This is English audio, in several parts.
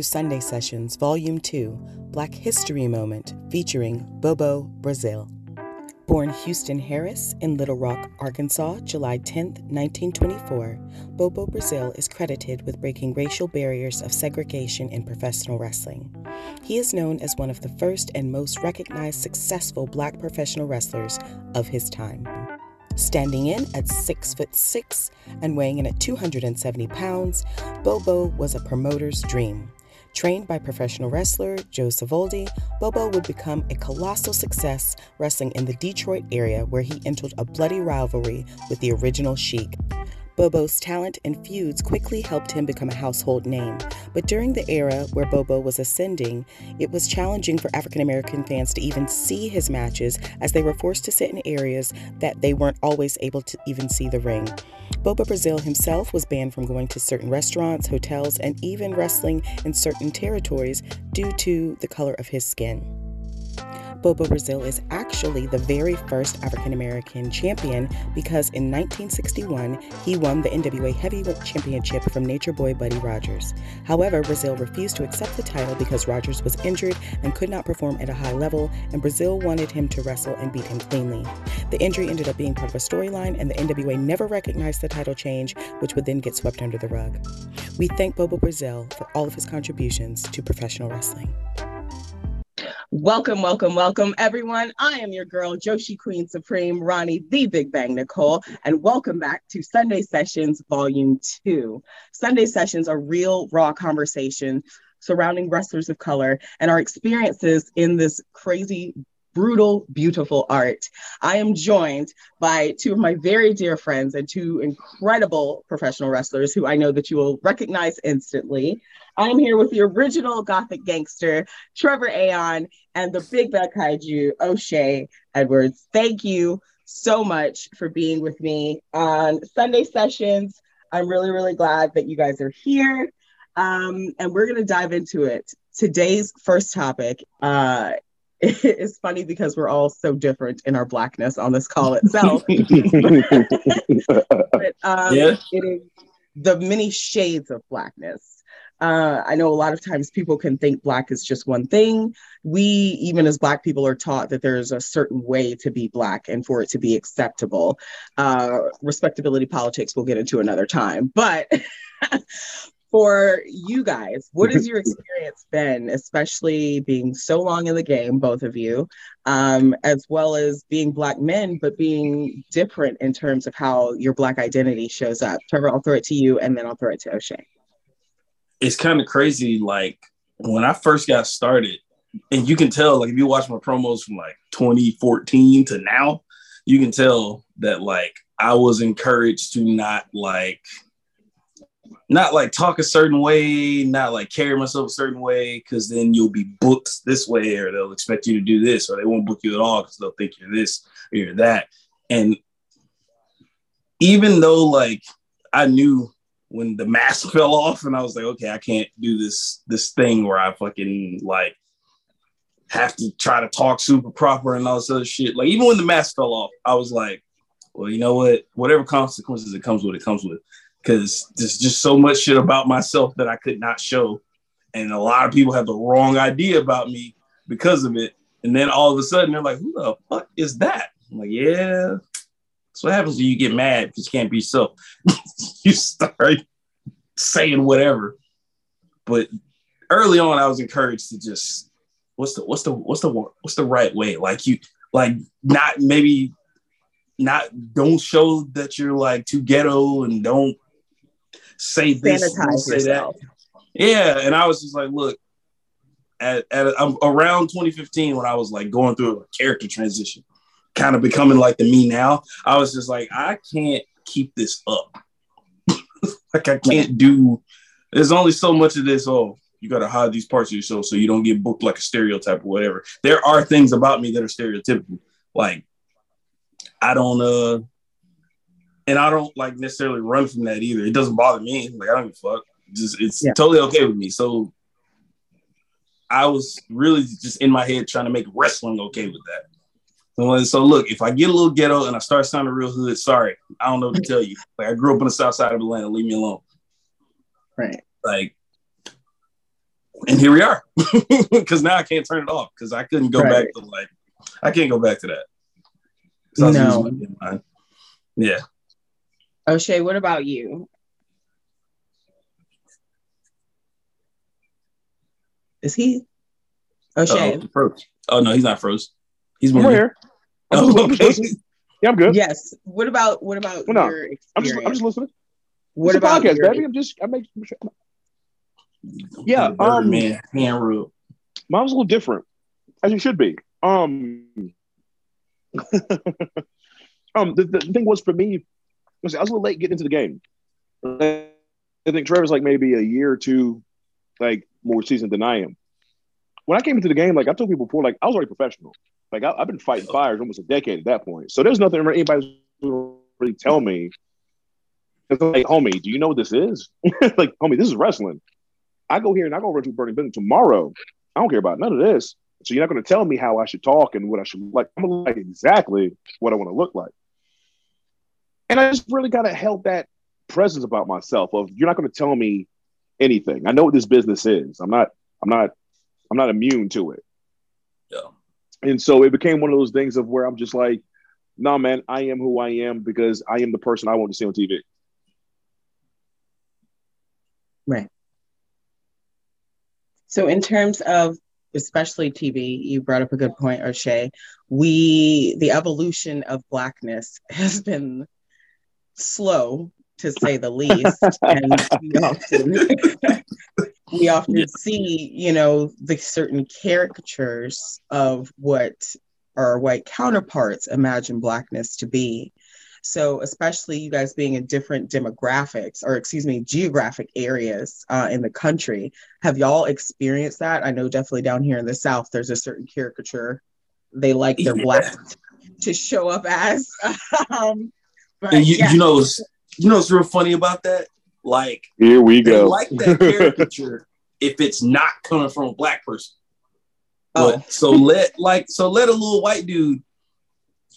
To Sunday Sessions, Volume 2, Black History Moment, featuring Bobo Brazil. Born Houston Harris in Little Rock, Arkansas, July 10, 1924, Bobo Brazil is credited with breaking racial barriers of segregation in professional wrestling. He is known as one of the first and most recognized successful black professional wrestlers of his time. Standing in at 6 foot 6 and weighing in at 270 pounds, Bobo was a promoter's dream. Trained by professional wrestler Joe Savoldi, Bobo would become a colossal success wrestling in the Detroit area where he entered a bloody rivalry with the original Sheik. Bobo's talent and feuds quickly helped him become a household name, but during the era where Bobo was ascending, it was challenging for African American fans to even see his matches as they were forced to sit in areas that they weren't always able to even see the ring. Bobo Brazil himself was banned from going to certain restaurants, hotels, and even wrestling in certain territories due to the color of his skin. Bobo Brazil is actually the very first African American champion because in 1961 he won the NWA Heavyweight Championship from Nature Boy Buddy Rogers. However, Brazil refused to accept the title because Rogers was injured and could not perform at a high level, and Brazil wanted him to wrestle and beat him cleanly. The injury ended up being part of a storyline, and the NWA never recognized the title change, which would then get swept under the rug. We thank Bobo Brazil for all of his contributions to professional wrestling. Welcome, welcome, welcome, everyone. I am your girl, Joshi Queen Supreme, Ronnie, the Big Bang Nicole, and welcome back to Sunday Sessions Volume 2. Sunday Sessions are real, raw conversations surrounding wrestlers of color and our experiences in this crazy, brutal, beautiful art. I am joined by two of my very dear friends and two incredible professional wrestlers who I know that you will recognize instantly. I'm here with the original Gothic gangster, Trevor Aeon, and the big bad kaiju, O'Shea Edwards. Thank you so much for being with me on Sunday sessions. I'm really, really glad that you guys are here. Um, and we're going to dive into it. Today's first topic uh, is funny because we're all so different in our blackness on this call itself. but um, yeah. it is the many shades of blackness. Uh, I know a lot of times people can think Black is just one thing. We, even as Black people, are taught that there's a certain way to be Black and for it to be acceptable. Uh, respectability politics we'll get into another time. But for you guys, what has your experience been, especially being so long in the game, both of you, um, as well as being Black men, but being different in terms of how your Black identity shows up? Trevor, I'll throw it to you and then I'll throw it to O'Shea it's kind of crazy. Like when I first got started, and you can tell, like if you watch my promos from like 2014 to now, you can tell that like I was encouraged to not like not like talk a certain way, not like carry myself a certain way, because then you'll be booked this way, or they'll expect you to do this, or they won't book you at all because they'll think you're this or you're that. And even though like I knew when the mask fell off and I was like, okay, I can't do this this thing where I fucking like have to try to talk super proper and all this other shit. Like even when the mask fell off, I was like, well, you know what? Whatever consequences it comes with, it comes with. Because there's just so much shit about myself that I could not show. And a lot of people have the wrong idea about me because of it. And then all of a sudden they're like, who the fuck is that? I'm like, yeah, so what happens when you get mad because you can't be yourself? you start saying whatever. But early on, I was encouraged to just what's the what's the what's the what's the right way? Like you like not maybe not don't show that you're like too ghetto and don't say this say yourself. that. Yeah, and I was just like, look, at, at um, around 2015 when I was like going through a character transition, kind of becoming like the me now, I was just like, I can't keep this up. like I can't do. There's only so much of this. Oh, you got to hide these parts of yourself so you don't get booked like a stereotype or whatever. There are things about me that are stereotypical. Like I don't uh, and I don't like necessarily run from that either. It doesn't bother me. Like I don't give a fuck. Just it's yeah. totally okay with me. So I was really just in my head trying to make wrestling okay with that. So look, if I get a little ghetto and I start sounding real hood, sorry, I don't know what to tell you. Like I grew up on the south side of Atlanta, leave me alone. Right. Like and here we are. Because now I can't turn it off because I couldn't go Right. back to like I can't go back to that. I No. losing my mind. Yeah. O'Shea, what about you? Is he? O'Shea. Oh. Oh no, he's not froze. He's I'm here. Oh, I'm okay. Yeah, I'm good. Yes. What about what about Well, no. your experience? I'm just, I'm just listening. what it's about a podcast, your, baby? I'm just, I make. Yeah, The Burger um, man hand rule. Mine was a little different, as it should be. Um, um, the, the thing was for me, was I was a little late getting into the game. I think Trevor's like maybe a year or two, like more seasoned than I am. When I came into the game, like I told people before, like I was already professional. Like I, I've been fighting fires almost a decade at that point. So there's nothing anybody really tell me. It's like, homie, do you know what this is? like, homie, this is wrestling. I go here and I go run to Burning Business tomorrow. I don't care about none of this. So you're not going to tell me how I should talk and what I should like. I'm going to like exactly what I want to look like. And I just really got to held that presence about myself of you're not going to tell me anything. I know what this business is. I'm not, I'm not, I'm not immune to it. And so it became one of those things of where I'm just like, nah, man, I am who I am because I am the person I want to see on TV. Right. So in terms of especially TV, you brought up a good point, O'Shea. We the evolution of blackness has been slow to say the least. and often we often Yeah. see, you know, the certain caricatures of what our white counterparts imagine blackness to be. So, especially you guys being in different demographics or, excuse me, geographic areas uh, in the country, have y'all experienced that? I know definitely down here in the South, there's a certain caricature they like their Yeah. black to show up as. um, but you, yeah. you know, you know what's real funny about that? Like Here we go. like that caricature if it's not coming from a black person. Oh. But so let like so let a little white dude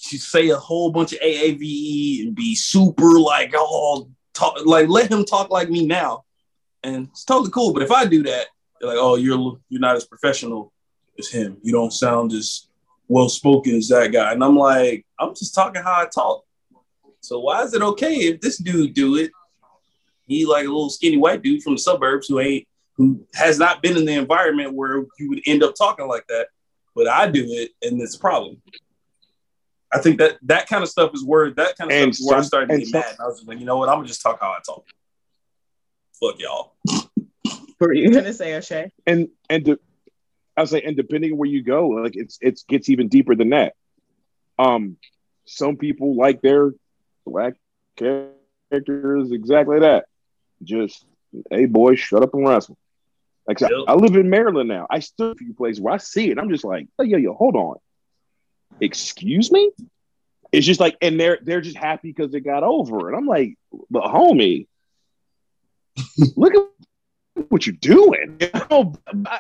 she say a whole bunch of AAVE and be super like all talk like let him talk like me now, and it's totally cool. But if I do that, they're like, oh, you're you're not as professional as him. You don't sound as well spoken as that guy. And I'm like, I'm just talking how I talk. So why is it okay if this dude do it? He like a little skinny white dude from the suburbs who ain't who has not been in the environment where you would end up talking like that. But I do it, and it's a problem. I think that that kind of stuff is where that kind of And stuff is where I some- started to get some- mad. And I was just like, you know what? I'm gonna just talk how I talk. Fuck y'all. What were you gonna say, O'Shea? and and de- I was like, and depending on where you go, like it's it's gets even deeper than that. Um, some people like their black characters exactly that. Just hey boy, shut up and wrestle. Like I, Yep. I live in Maryland now. I still a few places where I see it. I'm just like, oh yo yo, hold on. Excuse me. It's just like, and they're they're just happy because they got over it. I'm like, but homie, look at what you're doing. You oh, know, I-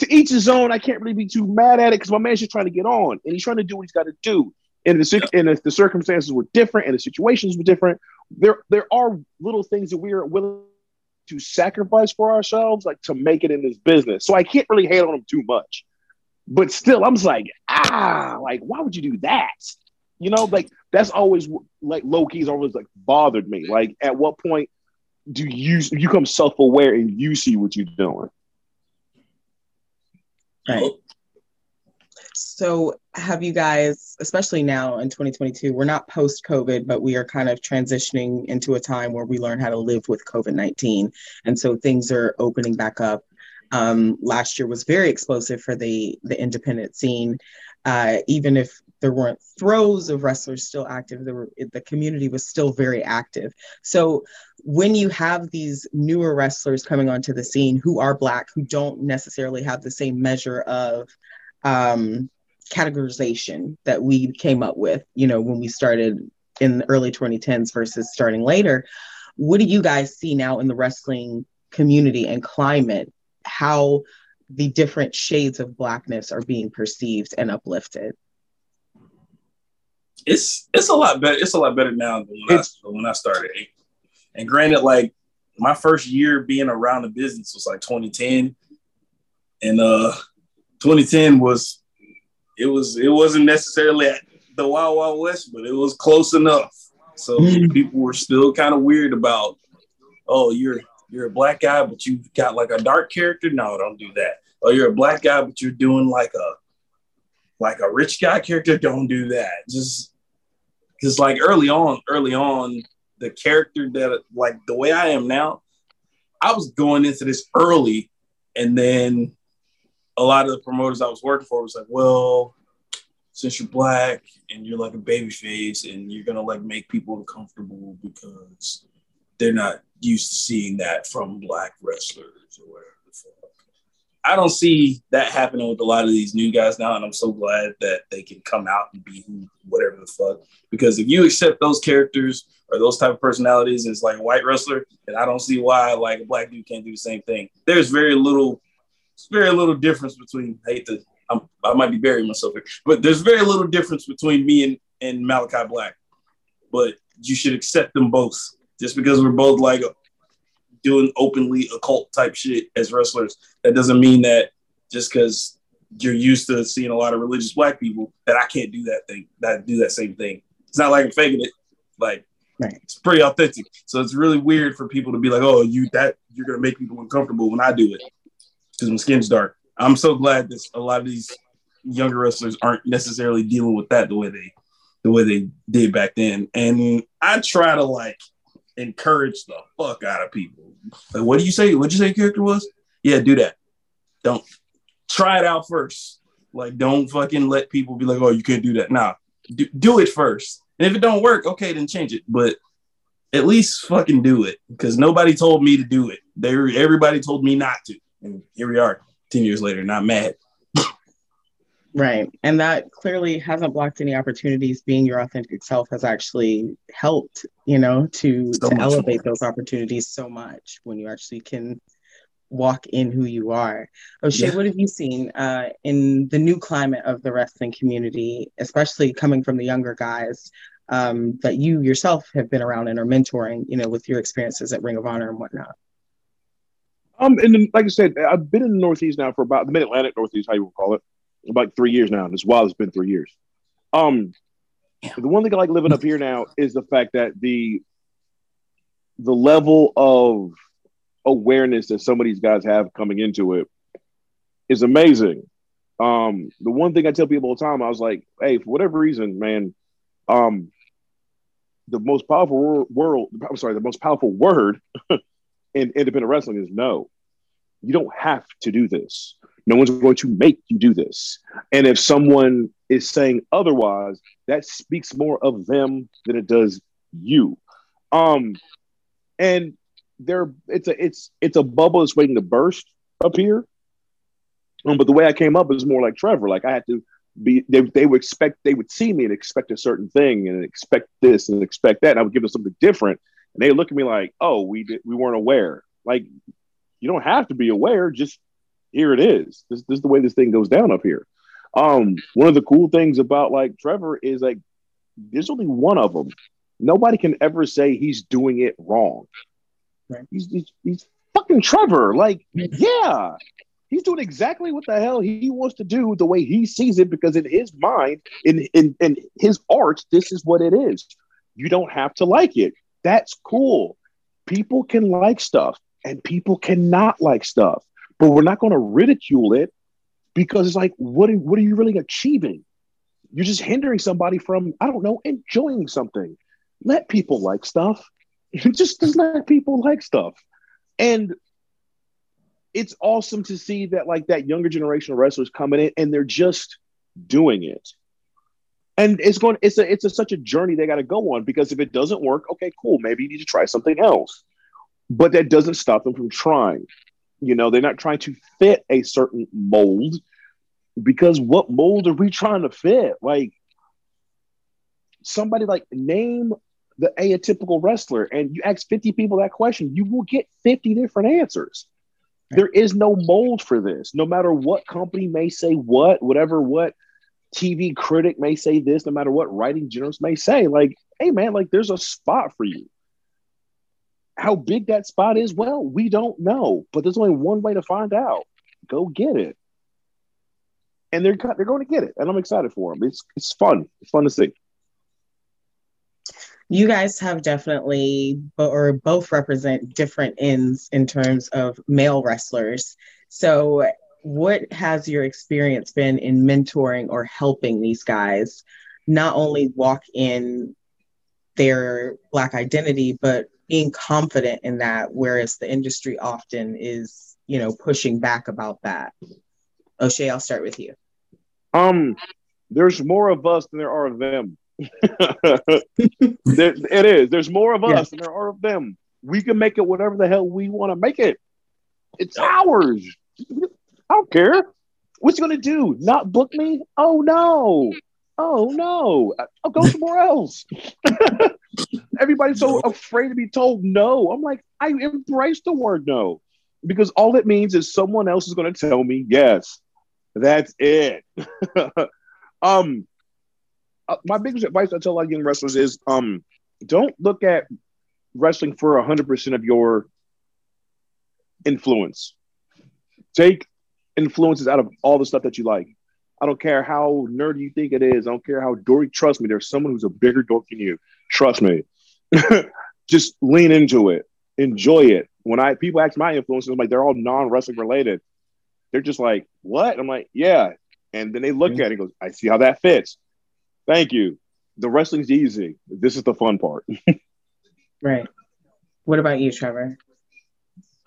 to each his own. I can't really be too mad at it because my man's just trying to get on and he's trying to do what he's got to do. And the cir- and if the circumstances were different and the situations were different, there there are little things that we are willing to sacrifice for ourselves, like to make it in this business. So I can't really hate on them too much. But still, I'm just like, ah, like why would you do that? You know, like that's always like low key's always like bothered me. Like, at what point do you you become self aware and you see what you're doing? Right. So, have you guys, especially now in 2022, we're not post COVID, but we are kind of transitioning into a time where we learn how to live with COVID 19. And so things are opening back up. Um, last year was very explosive for the, the independent scene. Uh, even if there weren't throws of wrestlers still active, were, the community was still very active. So, when you have these newer wrestlers coming onto the scene who are Black, who don't necessarily have the same measure of um, categorization that we came up with, you know, when we started in the early 2010s versus starting later. What do you guys see now in the wrestling community and climate? How the different shades of blackness are being perceived and uplifted. It's it's a lot better. It's a lot better now than when, I, It's- when I started. And granted, like my first year being around the business was like 2010. And uh 2010 was it was it wasn't necessarily at the Wild Wild West, but it was close enough. So hmm. people were still kind of weird about, oh, you're you're a black guy, but you've got like a dark character. No, don't do that. Oh, you're a black guy, but you're doing like a like a rich guy character. Don't do that. Just because like early on, early on, the character that like the way I am now, I was going into this early, and then a lot of the promoters I was working for was like, well, since you're black and you're like a baby face and you're gonna like make people uncomfortable because they're not used to seeing that from black wrestlers or whatever fuck. I don't see that happening with a lot of these new guys now, and I'm so glad that they can come out and be whatever the fuck. Because if you accept those characters or those type of personalities as like a white wrestler, and I don't see why like a black dude can't do the same thing. There's very little, very little difference between. I hate to, I'm, i might be burying myself here, but there's very little difference between me and and Malakai Black. But you should accept them both just because we're both like doing openly occult type shit as wrestlers, that doesn't mean that just because you're used to seeing a lot of religious black people that I can't do that thing, that do that same thing. It's not like I'm faking it. Like right. it's pretty authentic. So it's really weird for people to be like, oh, you that you're gonna make people uncomfortable when I do it because my skin's dark. I'm so glad that a lot of these younger wrestlers aren't necessarily dealing with that the way they the way they did back then. And I try to like encourage the fuck out of people. Like, what do you say? What'd you say your character was? Yeah, do that. Don't try it out first. Like, don't fucking let people be like, oh, you can't do that. Nah, do, do it first. And if it don't work, okay, then change it. But at least fucking do it because nobody told me to do it. They everybody told me not to, and here we are, ten years later, not mad. Right. And that clearly hasn't blocked any opportunities. Being your authentic self has actually helped, you know, to, so to elevate more. those opportunities so much when you actually can walk in who you are. O'Shea, yeah. what have you seen uh, in the new climate of the wrestling community, especially coming from the younger guys um, that you yourself have been around and are mentoring, you know, with your experiences at Ring of Honor and whatnot? Um, and like I said, I've been in the Northeast now for about the Mid Atlantic Northeast, how you would call it, about three years now. As wild it's been three years. Um, the one thing I like living up here now is the fact that the the level of awareness that some of these guys have coming into it is amazing. Um, the one thing I tell people all the time, I was like, hey, for whatever reason, man, um, the most powerful world, I'm sorry, the most powerful word in independent wrestling is no. You don't have to do this. No one's going to make you do this. And if someone is saying otherwise, that speaks more of them than it does you. Um, and there, it's a it's it's a bubble that's waiting to burst up here. Um, but the way I came up is more like Trevor. Like I had to be they, they would expect they would see me and expect a certain thing and expect this and expect that. And I would give them something different. And they look at me like, oh, we did we weren't aware. Like you don't have to be aware, just here it is. This, this is the way this thing goes down up here. Um, one of the cool things about like Trevor is like there's only one of them. Nobody can ever say he's doing it wrong. Right. He's, he's he's fucking Trevor. Like, yeah, he's doing exactly what the hell he wants to do the way he sees it because in his mind, in in in his art, this is what it is. You don't have to like it. That's cool. People can like stuff and people cannot like stuff but we're not going to ridicule it because it's like, what are, what are you really achieving? You're just hindering somebody from, I don't know, enjoying something. Let people like stuff. just, just let people like stuff. And it's awesome to see that like that younger generation of wrestlers coming in and they're just doing it. And it's going, it's a, it's a, such a journey they got to go on because if it doesn't work, okay, cool. Maybe you need to try something else. But that doesn't stop them from trying. You know, they're not trying to fit a certain mold because what mold are we trying to fit? Like somebody like name the atypical wrestler and you ask 50 people that question, you will get 50 different answers. There is no mold for this. No matter what company may say what, whatever what TV critic may say this, no matter what writing journalists may say, like, hey man, like there's a spot for you. How big that spot is, well, we don't know, but there's only one way to find out. go get it. And they're they're going to get it, and I'm excited for them. It's it's fun. It's fun to see. You guys have definitely, or both represent different ends in terms of male wrestlers. So, what has your experience been in mentoring or helping these guys not only walk in their Black identity, but being confident in that, whereas the industry often is, you know, pushing back about that. O'Shea, I'll start with you. Um, there's more of us than there are of them. there, it is. There's more of us yes. than there are of them. We can make it whatever the hell we want to make it. It's ours. I don't care. What's he gonna do? Not book me? Oh no. Oh no. I'll go somewhere else. Everybody's so afraid to be told no. I'm like, I embrace the word no. Because all it means is someone else is gonna tell me yes. That's it. um uh, my biggest advice I tell a lot of young wrestlers is um don't look at wrestling for 100% of your influence. Take influences out of all the stuff that you like. I don't care how nerdy you think it is. I don't care how dorky. Trust me, there's someone who's a bigger dork than you. Trust me. Just lean into it. Enjoy it. When I people ask my influences, I'm like they're all non-wrestling related. They're just like, what? I'm like, yeah. And then they look mm-hmm. at it and goes, I see how that fits. Thank you. The wrestling's easy. This is the fun part. right. What about you, Trevor?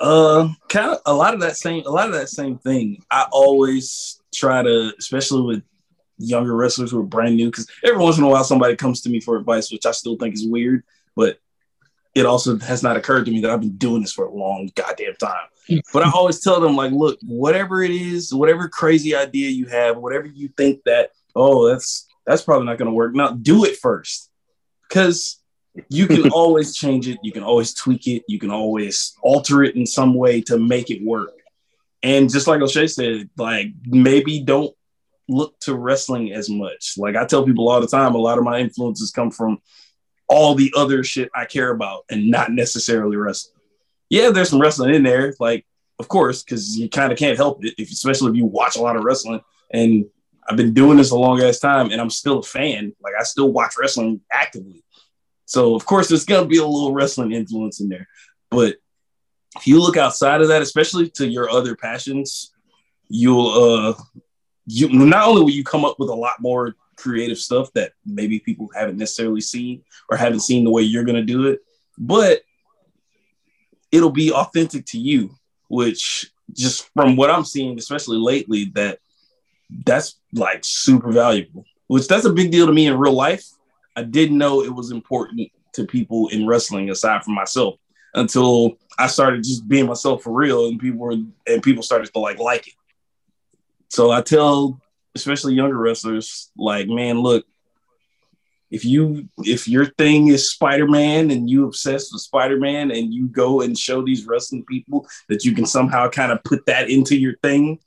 Uh, kind of a lot of that same, a lot of that same thing. I always try to, especially with younger wrestlers who are brand new, because every once in a while somebody comes to me for advice, which I still think is weird, but it also has not occurred to me that I've been doing this for a long goddamn time. but I always tell them, like, look, whatever it is, whatever crazy idea you have, whatever you think that, oh, that's that's probably not to work. Now, do it first because you can always change it. You can always tweak it. You can always alter it in some way to make it work. And just like O'Shea said, like maybe don't look to wrestling as much. Like I tell people all the time, a lot of my influences come from all the other shit I care about and not necessarily wrestling. Yeah, there's some wrestling in there, like of course, because you kind of can't help it, if, especially if you watch a lot of wrestling and I've been doing this a long ass time and I'm still a fan. Like I still watch wrestling actively. So of course there's gonna be a little wrestling influence in there. But if you look outside of that, especially to your other passions, you'll uh you not only will you come up with a lot more creative stuff that maybe people haven't necessarily seen or haven't seen the way you're gonna do it, but it'll be authentic to you, which just from what I'm seeing, especially lately, that that's like super valuable, which that's a big deal to me in real life. I didn't know it was important to people in wrestling aside from myself until I started just being myself for real and people were and people started to like like it. So I tell especially younger wrestlers like man look if you if your thing is Spider-Man and you obsessed with Spider-Man and you go and show these wrestling people that you can somehow kind of put that into your thing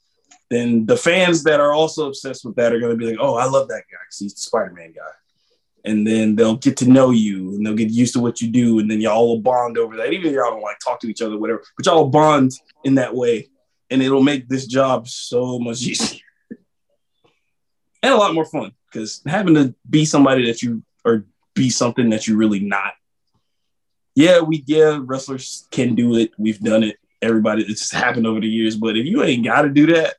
then the fans that are also obsessed with that are going to be like, oh, I love that guy because he's the Spider Man guy. And then they'll get to know you and they'll get used to what you do. And then y'all will bond over that. Even if y'all don't like talk to each other, whatever, but y'all will bond in that way. And it'll make this job so much easier and a lot more fun because having to be somebody that you or be something that you're really not. Yeah, we, yeah, wrestlers can do it. We've done it. Everybody, it's just happened over the years. But if you ain't got to do that,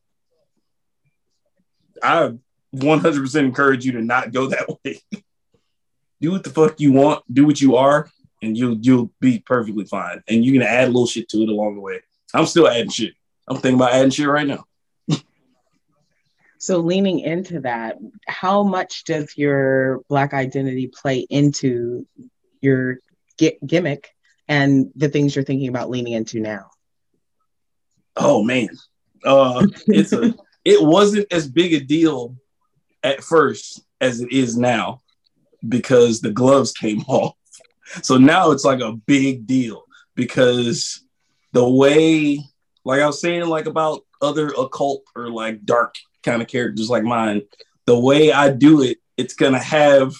I 100% encourage you to not go that way. Do what the fuck you want, do what you are, and you'll you'll be perfectly fine. And you can add a little shit to it along the way. I'm still adding shit. I'm thinking about adding shit right now. so leaning into that, how much does your black identity play into your gimmick and the things you're thinking about leaning into now? Oh man, uh, it's a it wasn't as big a deal at first as it is now because the gloves came off. So now it's like a big deal because the way, like I was saying, like about other occult or like dark kind of characters like mine, the way I do it, it's gonna have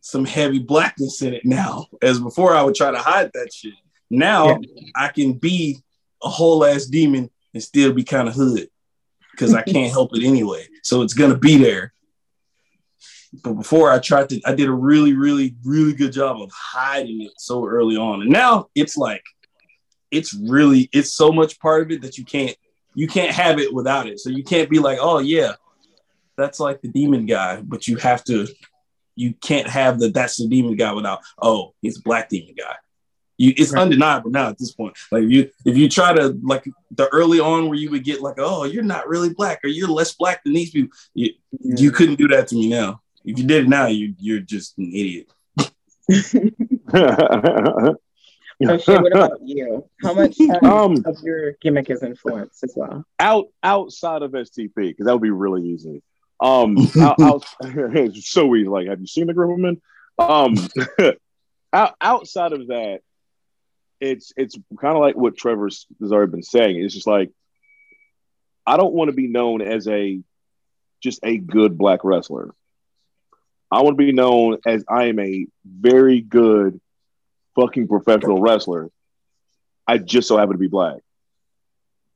some heavy blackness in it now. As before, I would try to hide that shit. Now yeah. I can be a whole ass demon and still be kind of hood because I can't help it anyway. So it's gonna be there. But before I tried to, I did a really, really, really good job of hiding it so early on. And now it's like, it's really, it's so much part of it that you can't, you can't have it without it. So you can't be like, oh yeah, that's like the demon guy, but you have to, you can't have the that's the demon guy without, oh, he's a black demon guy. You, it's right. undeniable now at this point. Like if you if you try to like the early on where you would get like, oh, you're not really black or you're less black than these people. You, yeah. you couldn't do that to me now. If you did it now, you you're just an idiot. O'Shea, what about you? How much um, of your gimmick is influence as well? Out outside of STP, because that would be really easy. Um, out, out, it's so easy. Like, have you seen the Gripperman? Um, out, outside of that, it's it's kind of like what Trevor's has already been saying. It's just like I don't want to be known as a just a good black wrestler. I want to be known as I am a very good fucking professional wrestler. I just so happen to be black.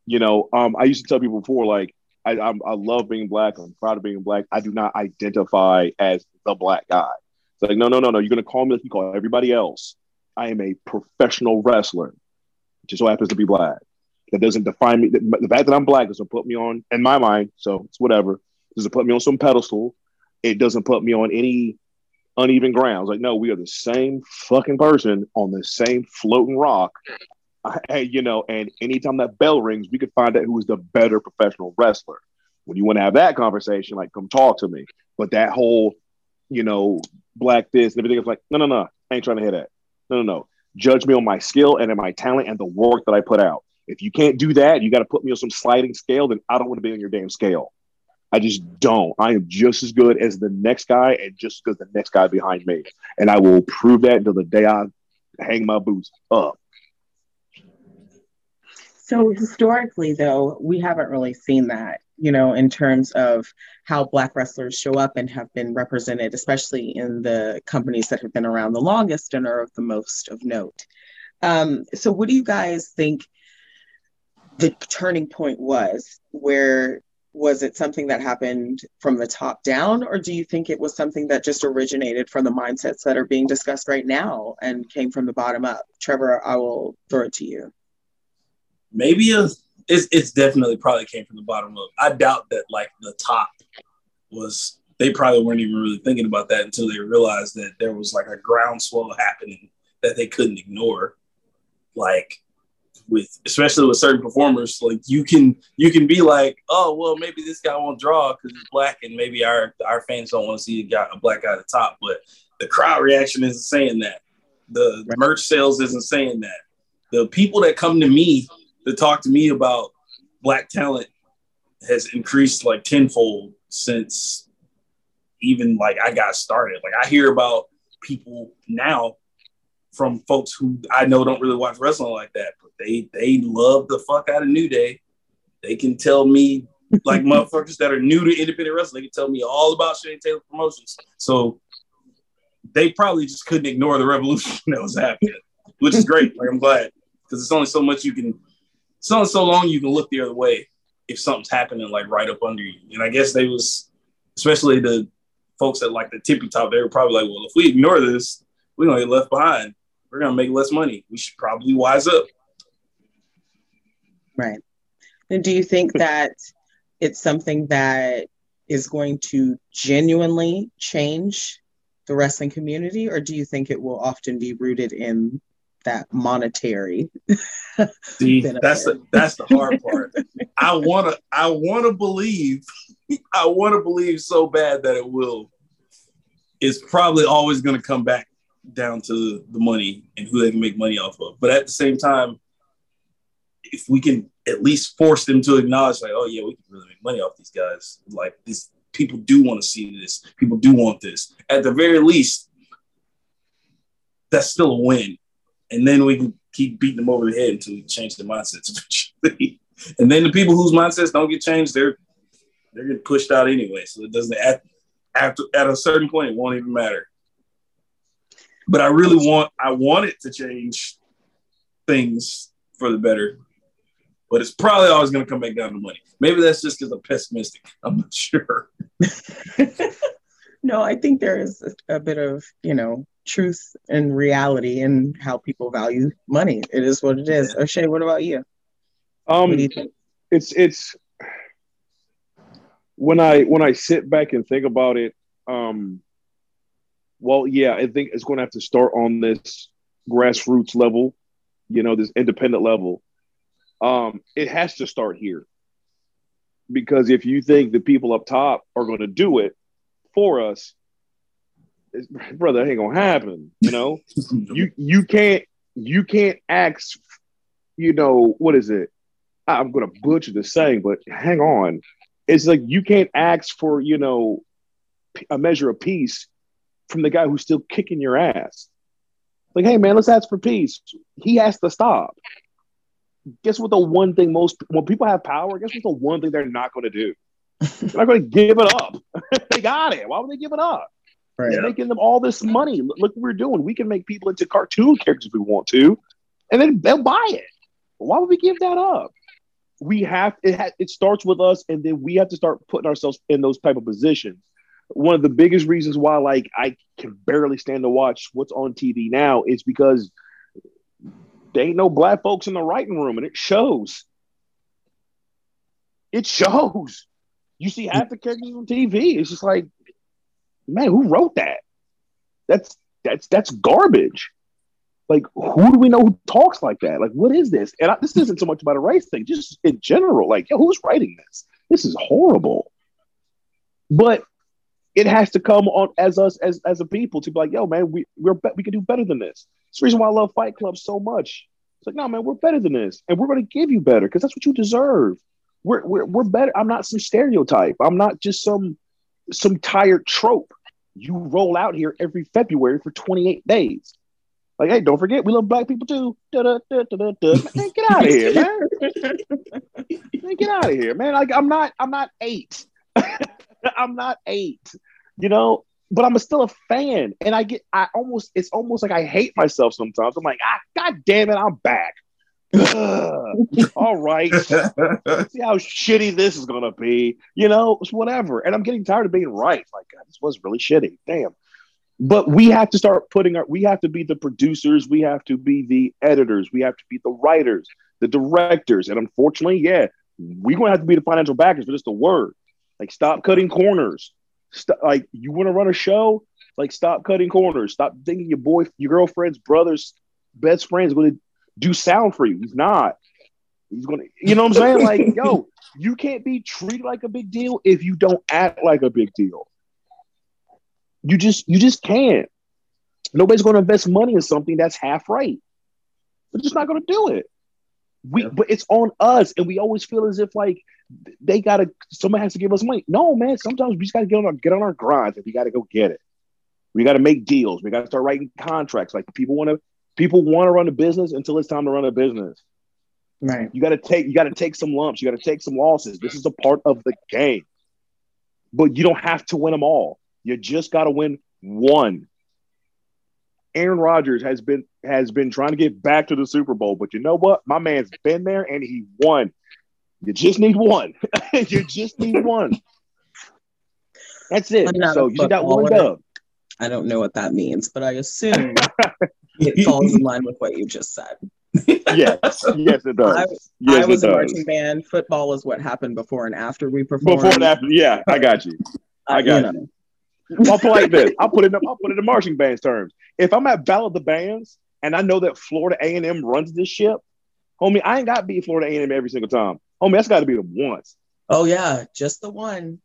You know, um, I used to tell people before, like, I, I'm, I love being black. I'm proud of being black. I do not identify as the black guy. It's like, no, no, no, no. You're going to call me like you call everybody else. I am a professional wrestler. Just so happens to be black. That doesn't define me. The, the fact that I'm black doesn't put me on, in my mind, so it's whatever. Doesn't put me on some pedestal. It doesn't put me on any uneven grounds. Like, no, we are the same fucking person on the same floating rock. I, you know, and anytime that bell rings, we could find out who is the better professional wrestler. When you want to have that conversation, like, come talk to me. But that whole, you know, black this and everything is like, no, no, no, I ain't trying to hear that. No, no, no. Judge me on my skill and my talent and the work that I put out. If you can't do that, you got to put me on some sliding scale, then I don't want to be on your damn scale. I just don't. I am just as good as the next guy and just as the next guy behind me. And I will prove that until the day I hang my boots up. So historically, though, we haven't really seen that, you know, in terms of how Black wrestlers show up and have been represented, especially in the companies that have been around the longest and are of the most of note. Um, so, what do you guys think the turning point was? Where was it something that happened from the top down, or do you think it was something that just originated from the mindsets that are being discussed right now and came from the bottom up? Trevor, I will throw it to you maybe it's, it's definitely probably came from the bottom up. I doubt that like the top was they probably weren't even really thinking about that until they realized that there was like a groundswell happening that they couldn't ignore. Like with especially with certain performers, like you can you can be like, oh well, maybe this guy won't draw because he's black, and maybe our our fans don't want to see a guy a black guy at the top, but the crowd reaction isn't saying that. The merch sales isn't saying that. The people that come to me to talk to me about black talent has increased like tenfold since even like I got started. Like I hear about people now from folks who I know don't really watch wrestling like that, they they love the fuck out of New Day. They can tell me like motherfuckers that are new to independent wrestling, they can tell me all about Shane Taylor promotions. So they probably just couldn't ignore the revolution that was happening, which is great. Like I'm glad because it's only so much you can it's only so long you can look the other way if something's happening like right up under you. And I guess they was, especially the folks that like the tippy top, they were probably like, well, if we ignore this, we're gonna get left behind. We're gonna make less money. We should probably wise up. Right. And do you think that it's something that is going to genuinely change the wrestling community, or do you think it will often be rooted in that monetary. See, that's the that's the hard part. I wanna I wanna believe, I wanna believe so bad that it will. It's probably always gonna come back down to the money and who they can make money off of. But at the same time, if we can at least force them to acknowledge, like, oh yeah, we can really make money off these guys. Like these people do want to see this. People do want this. At the very least, that's still a win and then we can keep beating them over the head until we change their mindsets and then the people whose mindsets don't get changed, they're they're getting pushed out anyway. So it doesn't at after at a certain point it won't even matter. But I really want I want it to change things for the better. But it's probably always going to come back down to money. Maybe that's just because I'm pessimistic. I'm not sure. no, I think there is a, a bit of, you know, truth and reality in how people value money. It is what it is. O'Shea, what about you? Um, What you it's it's when I when I sit back and think about it, um, well, yeah, I think it's going to have to start on this grassroots level, you know, this independent level. Um, it has to start here because if you think the people up top are going to do it for us, it's, brother, it ain't gonna happen. You know, you you can't you can't ask. You know what is it? I'm gonna butcher the saying, but hang on. It's like you can't ask for you know a measure of peace from the guy who's still kicking your ass. Like, hey man, let's ask for peace. He has to stop. Guess what? The one thing most when people have power, guess what? The one thing they're not going to do. they're not going to give it up. they got it. Why would they give it up? Right. It's making them all this money. Look, what we're doing. We can make people into cartoon characters if we want to, and then they'll buy it. Why would we give that up? We have it. Ha- it starts with us, and then we have to start putting ourselves in those type of positions. One of the biggest reasons why, like, I can barely stand to watch what's on TV now is because there ain't no black folks in the writing room, and it shows. It shows. You see half the characters on TV. It's just like, man, who wrote that? That's that's that's garbage. Like, who do we know who talks like that? Like, what is this? And I, this isn't so much about a race thing, just in general. Like, yo, who's writing this? This is horrible. But it has to come on as us as as a people to be like, yo, man, we we're be- we can do better than this. It's the reason why I love Fight Club so much. It's like, no, man, we're better than this, and we're going to give you better because that's what you deserve. We're, we're we're better. I'm not some stereotype. I'm not just some some tired trope. You roll out here every February for 28 days. Like, hey, don't forget, we love black people too. Da, da, da, da, da, da. Man, get out of here, man. man get out of here, man. Like, I'm not, I'm not eight. I'm not eight. You know, but I'm still a fan, and I get, I almost, it's almost like I hate myself sometimes. I'm like, ah, god damn it, I'm back. All right. See how shitty this is gonna be. You know, it's whatever. And I'm getting tired of being right. Like, God, this was really shitty. Damn. But we have to start putting our. We have to be the producers. We have to be the editors. We have to be the writers, the directors. And unfortunately, yeah, we're gonna have to be the financial backers for just the word. Like, stop cutting corners. Stop, like, you want to run a show? Like, stop cutting corners. Stop thinking your boy, your girlfriend's brother's best friend is going to do sound for you. He's not. He's going to, you know what I'm saying? Like, yo, you can't be treated like a big deal if you don't act like a big deal. You just, you just can't. Nobody's going to invest money in something that's half right. They're just not going to do it. We, Yeah. but it's on us, and we always feel as if like they gotta, somebody has to give us money. No, man. Sometimes we just gotta get on our get on our grinds, and we gotta go get it. We gotta make deals. We gotta start writing contracts. Like people want to, people want to run a business until it's time to run a business. Right. You gotta take, you gotta take some lumps. You gotta take some losses. This is a part of the game. But you don't have to win them all. You just gotta win one. Aaron Rodgers has been has been trying to get back to the Super Bowl, but you know what? My man's been there and he won. You just need one. you just need one. That's it. So you got one dub. I don't know what that means, but I assume it falls in line with what you just said. Yes, yes, it does. I- yes, I was it a does. marching band. Football is what happened before and after we performed. Before and after, yeah, I got you. I Uh, got you. you. know. I'll put like this. I'll put it. In, I'll put it in marching bands terms. If I'm at Battle of the Bands and I know that Florida A and M runs this ship, homie, I ain't got to beat Florida A and M every single time. Homie, that's got to be the once. Oh yeah, just the one.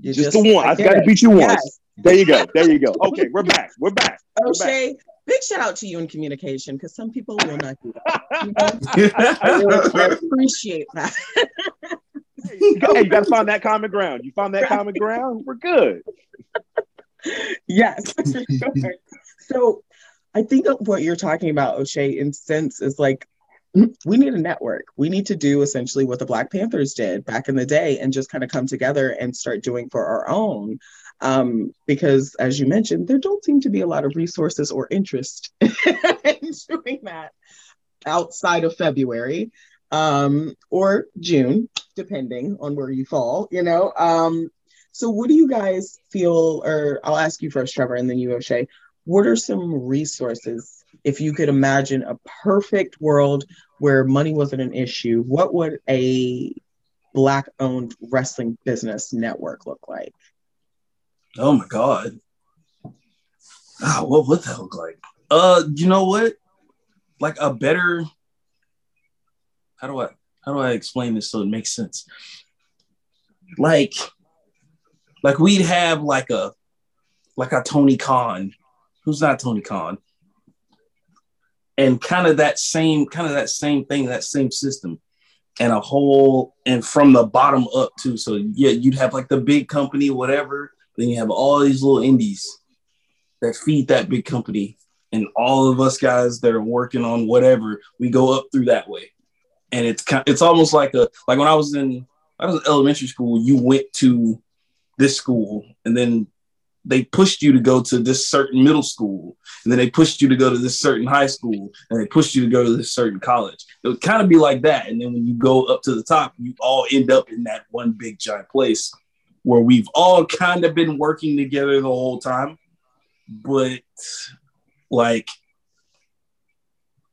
You Just, the one. I I've got to beat you once. Yes. There you go. There you go. Okay, we're back. We're back. We're back. Big shout out to you in communication because some people will not do that. You know? I really I appreciate that. You got, hey, you got to find that common ground. You find that common ground, we're good. yes. Sure. So I think what you're talking about, O'Shea, in sense is like we need a network. We need to do essentially what the Black Panthers did back in the day and just kind of come together and start doing for our own. Um, because as you mentioned, there don't seem to be a lot of resources or interest in doing that outside of February. um, or June, depending on where you fall, you know. Um, so what do you guys feel, or I'll ask you first, Trevor, and then you, O'Shea. What are some resources if you could imagine a perfect world where money wasn't an issue? What would a black owned wrestling business network look like? Oh my god. Oh, what would that look like? Uh, you know what? Like a better. How do I how do I explain this so it makes sense? Like, like we'd have like a like a Tony Khan, who's not Tony Khan, and kind of that same kind of that same thing, that same system, and a whole and from the bottom up too. So yeah, you'd have like the big company, whatever. Then you have all these little indies that feed that big company, and all of us guys that are working on whatever, we go up through that way. And it's kind, it's almost like a like when I was in I was in elementary school, you went to this school, and then they pushed you to go to this certain middle school, and then they pushed you to go to this certain high school, and they pushed you to go to this certain college. It would kind of be like that. And then when you go up to the top, you all end up in that one big giant place where we've all kind of been working together the whole time, but like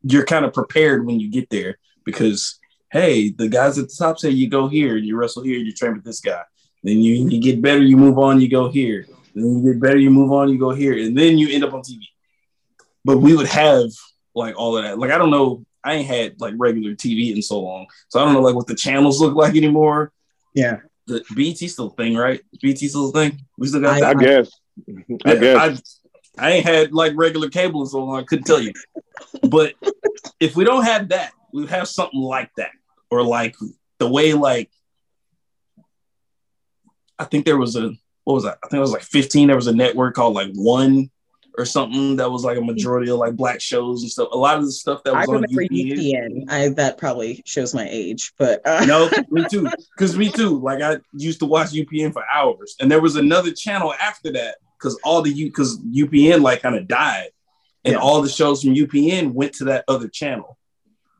you're kind of prepared when you get there because hey, the guys at the top say you go here and you wrestle here, you train with this guy. Then you, you get better, you move on, you go here. Then you get better, you move on, you go here, and then you end up on TV. But we would have like all of that. Like I don't know, I ain't had like regular TV in so long, so I don't know like what the channels look like anymore. Yeah, the BET still a thing, right? BET still a thing. We still got. I, that? I guess. I Yeah, guess. I, I ain't had like regular cable in so long. I couldn't tell you. But if we don't have that, we have something like that, or like the way like I think there was a what was that? I think it was like 15. There was a network called like One or something that was like a majority of like black shows and stuff. A lot of the stuff that I was on remember UPN. UPN. I that probably shows my age, but uh, No, me too. Because me too. Like I used to watch UPN for hours, and there was another channel after that because all the U because UPN like kind of died, and Yeah. all the shows from UPN went to that other channel.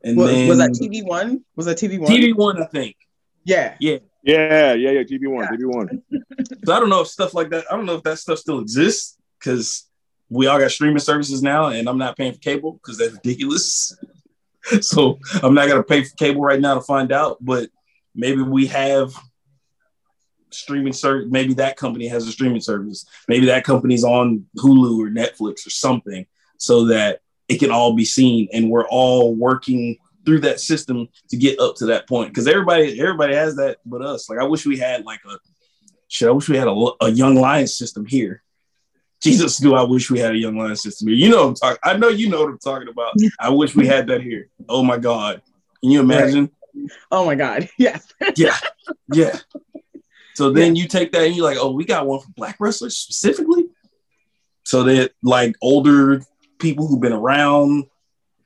And was, then was that TV One? Was that TV One? TV One, I think. Yeah. Yeah, yeah, yeah. Yeah. TV one, TV one. So I don't know if stuff like that. I don't know if that stuff still exists because we all got streaming services now, and I'm not paying for cable because that's ridiculous. so I'm not gonna pay for cable right now to find out. But maybe we have streaming service. Maybe that company has a streaming service. Maybe that company's on Hulu or Netflix or something, so that it can all be seen, and we're all working through that system to get up to that point. Because everybody, everybody has that, but us. Like I wish we had like a Shit, I wish we had a, a young lion system here. Jesus, do I wish we had a young lion system here? You know what I'm talking. I know you know what I'm talking about. I wish we had that here. Oh my God, can you imagine? Oh my God. Yes. Yeah, yeah. So then you take that and you're like, oh, we got one for black wrestlers specifically. So that like older people who've been around,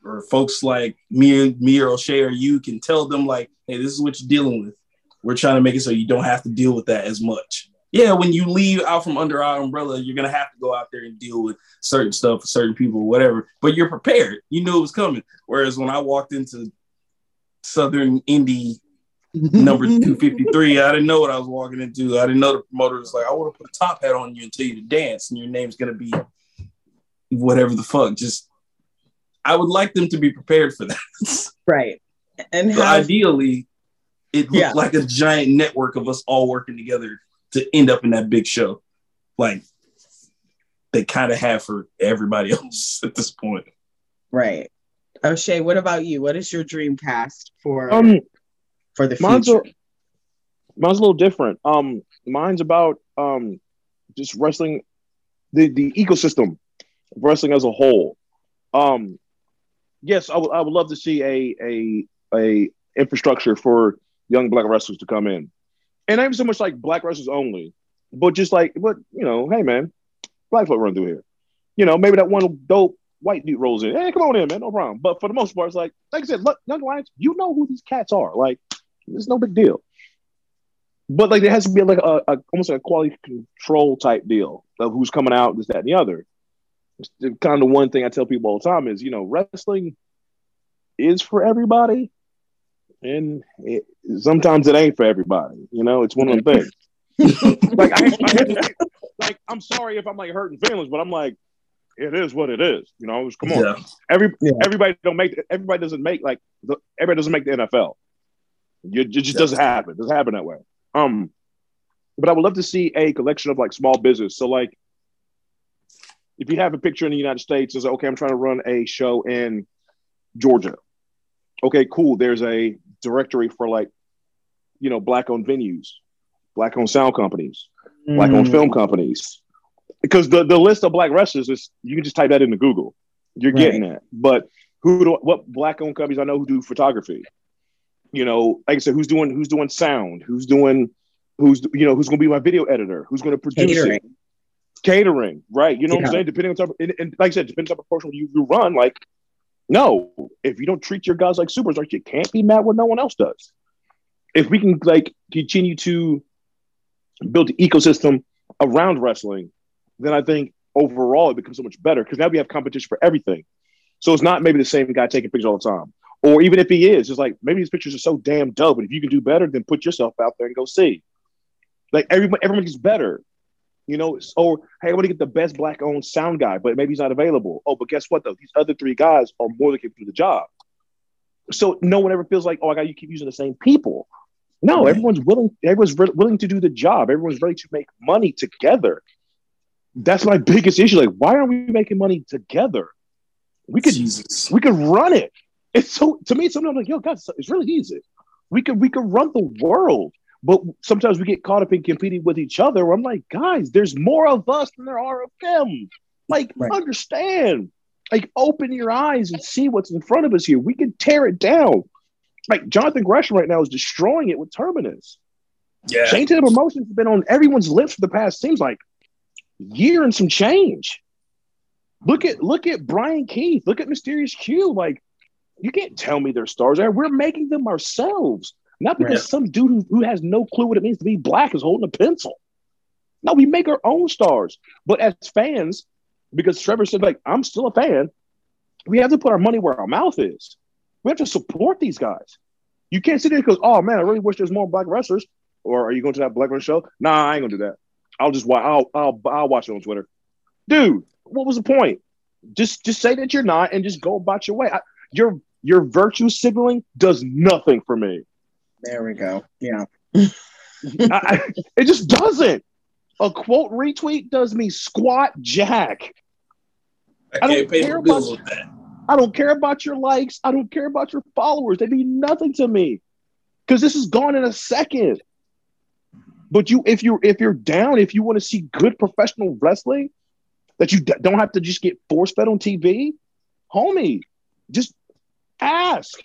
or folks like me, me or O'Shea or you can tell them like, hey, this is what you're dealing with. We're trying to make it so you don't have to deal with that as much. Yeah, when you leave out from under our umbrella, you're gonna have to go out there and deal with certain stuff, certain people, whatever. But you're prepared. You knew it was coming. Whereas when I walked into Southern Indie number 253. I didn't know what I was walking into. I didn't know the promoter was like, I want to put a top hat on you and tell you to dance, and your name's gonna be whatever the fuck. Just I would like them to be prepared for that. Right. And So have, ideally, it looked Yeah. like a giant network of us all working together to end up in that big show. Like they kind of have for everybody else at this point. right. O'Shea, what about you? What is your dream cast for Um, for the mine's future? a, mine's a little different. Um, mine's about um, just wrestling, the the ecosystem of wrestling as a whole. Um, yes, I would I would love to see a a a infrastructure for young black wrestlers to come in, and not even so much like black wrestlers only, but just like, but you know, hey man, black folk run through here. You know, maybe that one dope white dude rolls in. Hey, come on in, man, no problem. But for the most part, it's like, like I said, look, young lions, you know who these cats are. Like, it's no big deal. But like, there has to be like a, a almost like a quality control type deal of who's coming out, this, that, and the other. Kind of one thing I tell people all the time is, you know, wrestling is for everybody, and it, sometimes it ain't for everybody. You know, it's one of the things. like, I, I, like, I'm sorry if I'm like hurting feelings, but I'm like, it is what it is. You know, come on. Yeah. Every yeah. everybody don't make everybody doesn't make like the, everybody doesn't make the NFL. You, it just doesn't happen. It doesn't happen that way. Um, but I would love to see a collection of like small business. So like, if you have a picture in the United States, it's like, okay, I'm trying to run a show in Georgia. Okay, cool. There's a directory for like, you know, black owned venues, black owned sound companies, mm. black owned film companies. Because the, the list of black wrestlers is you can just type that into Google. You're right. getting that. But who do what black owned companies I know who do photography? You know, like I said, who's doing who's doing sound, who's doing who's you know who's going to be my video editor, who's going to produce catering. it, catering, right? You know yeah. what I'm saying? Depending on type, of, and, and, like I said, depending on the proportion you, you run, like no, if you don't treat your guys like superstars, you can't be mad when no one else does. If we can like continue to build the ecosystem around wrestling, then I think overall it becomes so much better because now we have competition for everything. So it's not maybe the same guy taking pictures all the time. Or even if he is, it's like maybe his pictures are so damn dope. But if you can do better, then put yourself out there and go see. Like everyone, everyone gets better. You know, or oh, hey, I want to get the best black owned sound guy, but maybe he's not available. Oh, but guess what though? These other three guys are more than capable of the job. So no one ever feels like, oh, I got you keep using the same people. No, everyone's willing. Everyone's re- willing to do the job. Everyone's ready to make money together. That's my biggest issue. Like, why aren't we making money together? We could, Jesus. we could run it. It's so to me. Sometimes I'm like, yo, guys, it's really easy. We could, we could run the world. But sometimes we get caught up in competing with each other. I'm like, guys, there's more of us than there are of them. Like, right. understand. Like, open your eyes and see what's in front of us here. We can tear it down. Like Jonathan Gresham right now is destroying it with Terminus. Yeah. Shane Taylor Promotions has been on everyone's lips for the past seems like year and some change. Look at look at Brian Keith. Look at Mysterious Q. Like, you can't tell me they're stars. We're making them ourselves. Not because right. some dude who, who has no clue what it means to be black is holding a pencil. No, we make our own stars. But as fans, because Trevor said, like, I'm still a fan, we have to put our money where our mouth is. We have to support these guys. You can't sit there and go, oh man, I really wish there's more black wrestlers. Or are you going to that black wrestling show? Nah, I ain't gonna do that. I'll just watch. I'll, I'll I'll watch it on Twitter. Dude, what was the point? Just just say that you're not and just go about your way. I, your your virtue signaling does nothing for me. There we go. Yeah. I, it just doesn't. A quote retweet does me squat jack. I, I don't care about that. I don't care about your likes. I don't care about your followers. They mean nothing to me because this is gone in a second. But you, if you're if you're down, if you want to see good professional wrestling, that you d- don't have to just get force fed on TV, homie, just ask.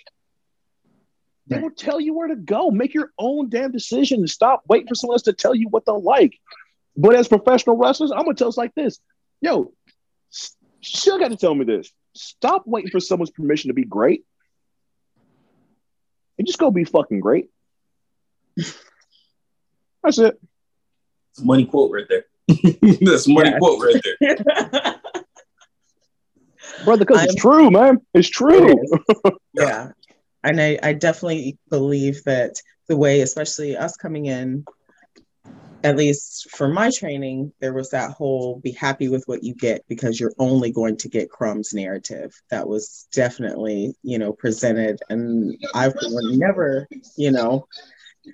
They will tell you where to go. Make your own damn decision and stop waiting for someone else to tell you what they'll like. But as professional wrestlers, I'm gonna tell us like this: Yo, still got to tell me this. Stop waiting for someone's permission to be great, and just go be fucking great. That's it. It's money quote right there. That's money yeah. quote right there. Brother, because it's true, man. It's true. It yeah and I, I definitely believe that the way, especially us coming in, at least for my training, there was that whole be happy with what you get because you're only going to get crumbs narrative. That was definitely, you know, presented. And I never, you know,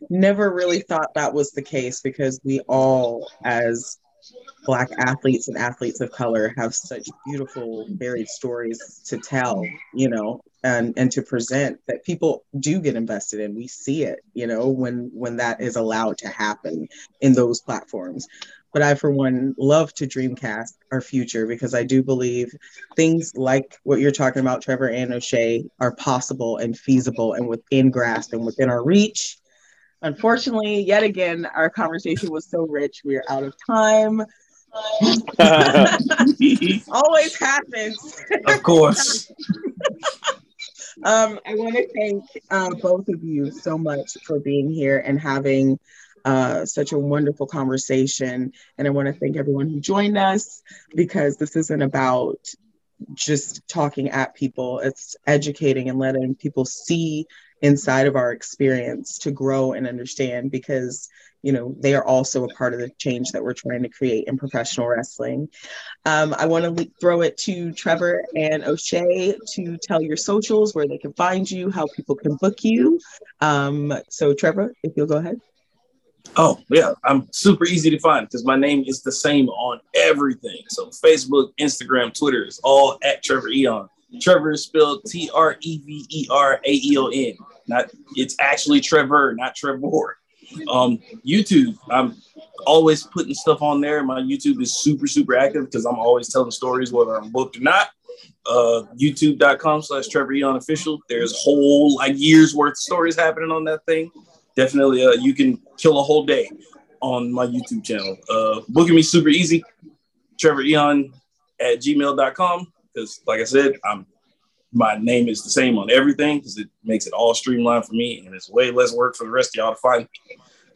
never really thought that was the case because we all, as Black athletes and athletes of color, have such beautiful, varied stories to tell, you know, and and to present that people do get invested in. We see it you know when when that is allowed to happen in those platforms. But i for one love to dreamcast our future because i do believe things like what you're talking about trevor and o'shea are possible and feasible and within grasp and within our reach. Unfortunately yet again our conversation was so rich we are out of time. Always happens. Of course um, I want to thank uh, both of you so much for being here and having uh, such a wonderful conversation. And I want to thank everyone who joined us because this isn't about just talking at people, it's educating and letting people see inside of our experience to grow and understand because you know they are also a part of the change that we're trying to create in professional wrestling um, i want to throw it to trevor and o'shea to tell your socials where they can find you how people can book you um, so trevor if you'll go ahead Oh yeah, I'm super easy to find because my name is the same on everything. So Facebook, Instagram, Twitter is all at Trevor Aeon. Trevor is spelled T R E V E R A E O N. Not it's actually Trevor, not Trevor. Um, YouTube, I'm always putting stuff on there. My YouTube is super super active because I'm always telling stories whether I'm booked or not. Uh, YouTube.com slash Trevor Aeon official. There's whole like years worth of stories happening on that thing definitely uh, you can kill a whole day on my YouTube channel. Uh, booking me super easy. Trevor Aeon at gmail.com. Because like I said, I'm my name is the same on everything because it makes it all streamlined for me and it's way less work for the rest of y'all to find.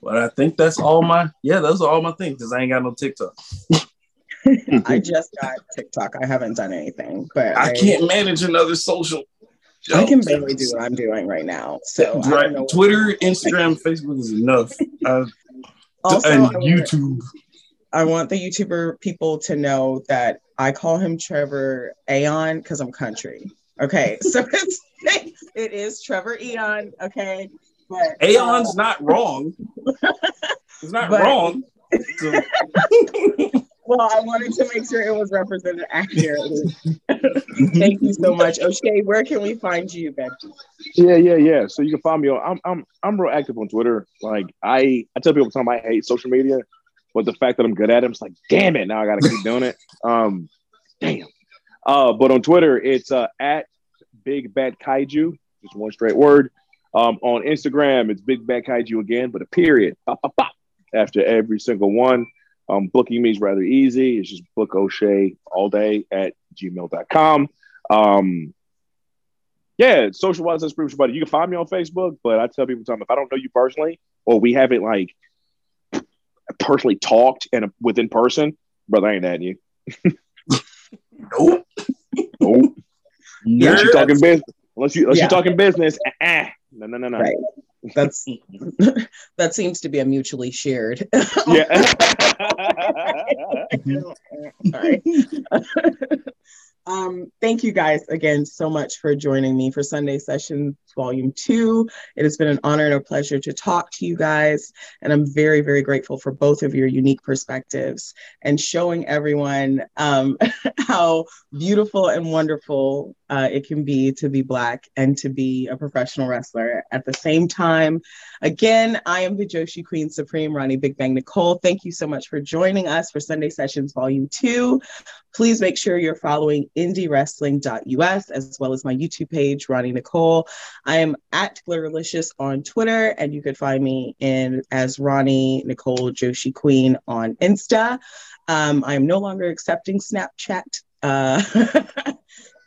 But I think that's all my yeah, those are all my things because I ain't got no TikTok. I just got TikTok. I haven't done anything, but I, I can't manage another social. I can barely do what I'm doing right now. So right. Twitter, Instagram, Facebook is enough. Uh, also, and YouTube. I want the YouTuber people to know that I call him Trevor Aon because I'm country. Okay, so it's it is Trevor Eon. Okay, but Aeon's uh, not wrong. it's not but, wrong. So. well, I wanted to make sure it was represented accurately. Thank you so much, O'Shea. Where can we find you, Benji? Yeah, yeah, yeah. So you can find me on. I'm I'm I'm real active on Twitter. Like I I tell people time I hate social media, but the fact that I'm good at it, it's like, damn it, now I got to keep doing it. Um, damn. Uh, but on Twitter, it's uh, at Big Bad Kaiju, just one straight word. Um, on Instagram, it's Big Bad Kaiju again, but a period after every single one. Um, booking me is rather easy. It's just book O'Shea all day at gmail.com. Um, yeah, social wise, that's pretty much about it. You can find me on Facebook, but I tell people, if I don't know you personally or we haven't like personally talked and within person, brother, I ain't at you. Nope. Unless you're talking business. Unless you unless yeah. you're talking business, uh-uh. no, no, no, no. Right. That's that seems to be a mutually shared. yeah. Um, thank you guys again so much for joining me for Sunday Sessions Volume 2. It has been an honor and a pleasure to talk to you guys. And I'm very, very grateful for both of your unique perspectives and showing everyone um, how beautiful and wonderful uh, it can be to be Black and to be a professional wrestler at the same time. Again, I am the Joshi Queen Supreme, Ronnie Big Bang Nicole. Thank you so much for joining us for Sunday Sessions Volume 2. Please make sure you're following indiewrestling.us as well as my YouTube page, Ronnie Nicole. I am at Glitterlicious on Twitter, and you could find me in as Ronnie Nicole Joshi Queen on Insta. Um, I am no longer accepting Snapchat. Uh,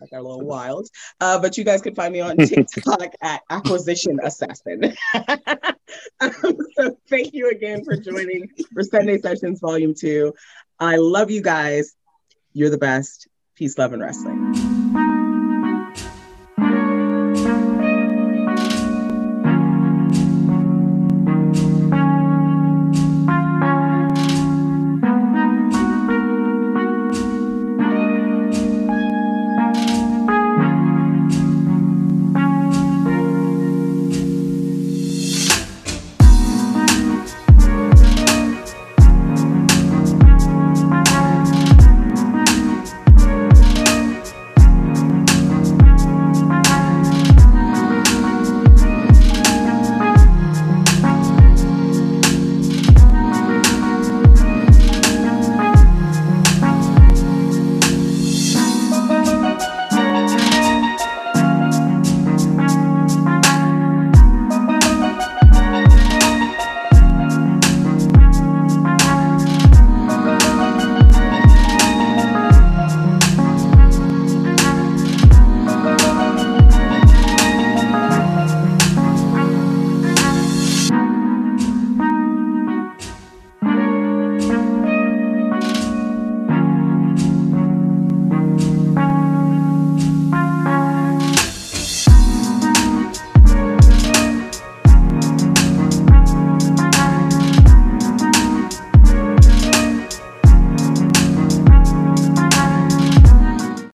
I got a little wild. Uh, but you guys can find me on TikTok at Acquisition Assassin. um, so thank you again for joining for Sunday Sessions Volume 2. I love you guys. You're the best. Peace, love, and wrestling.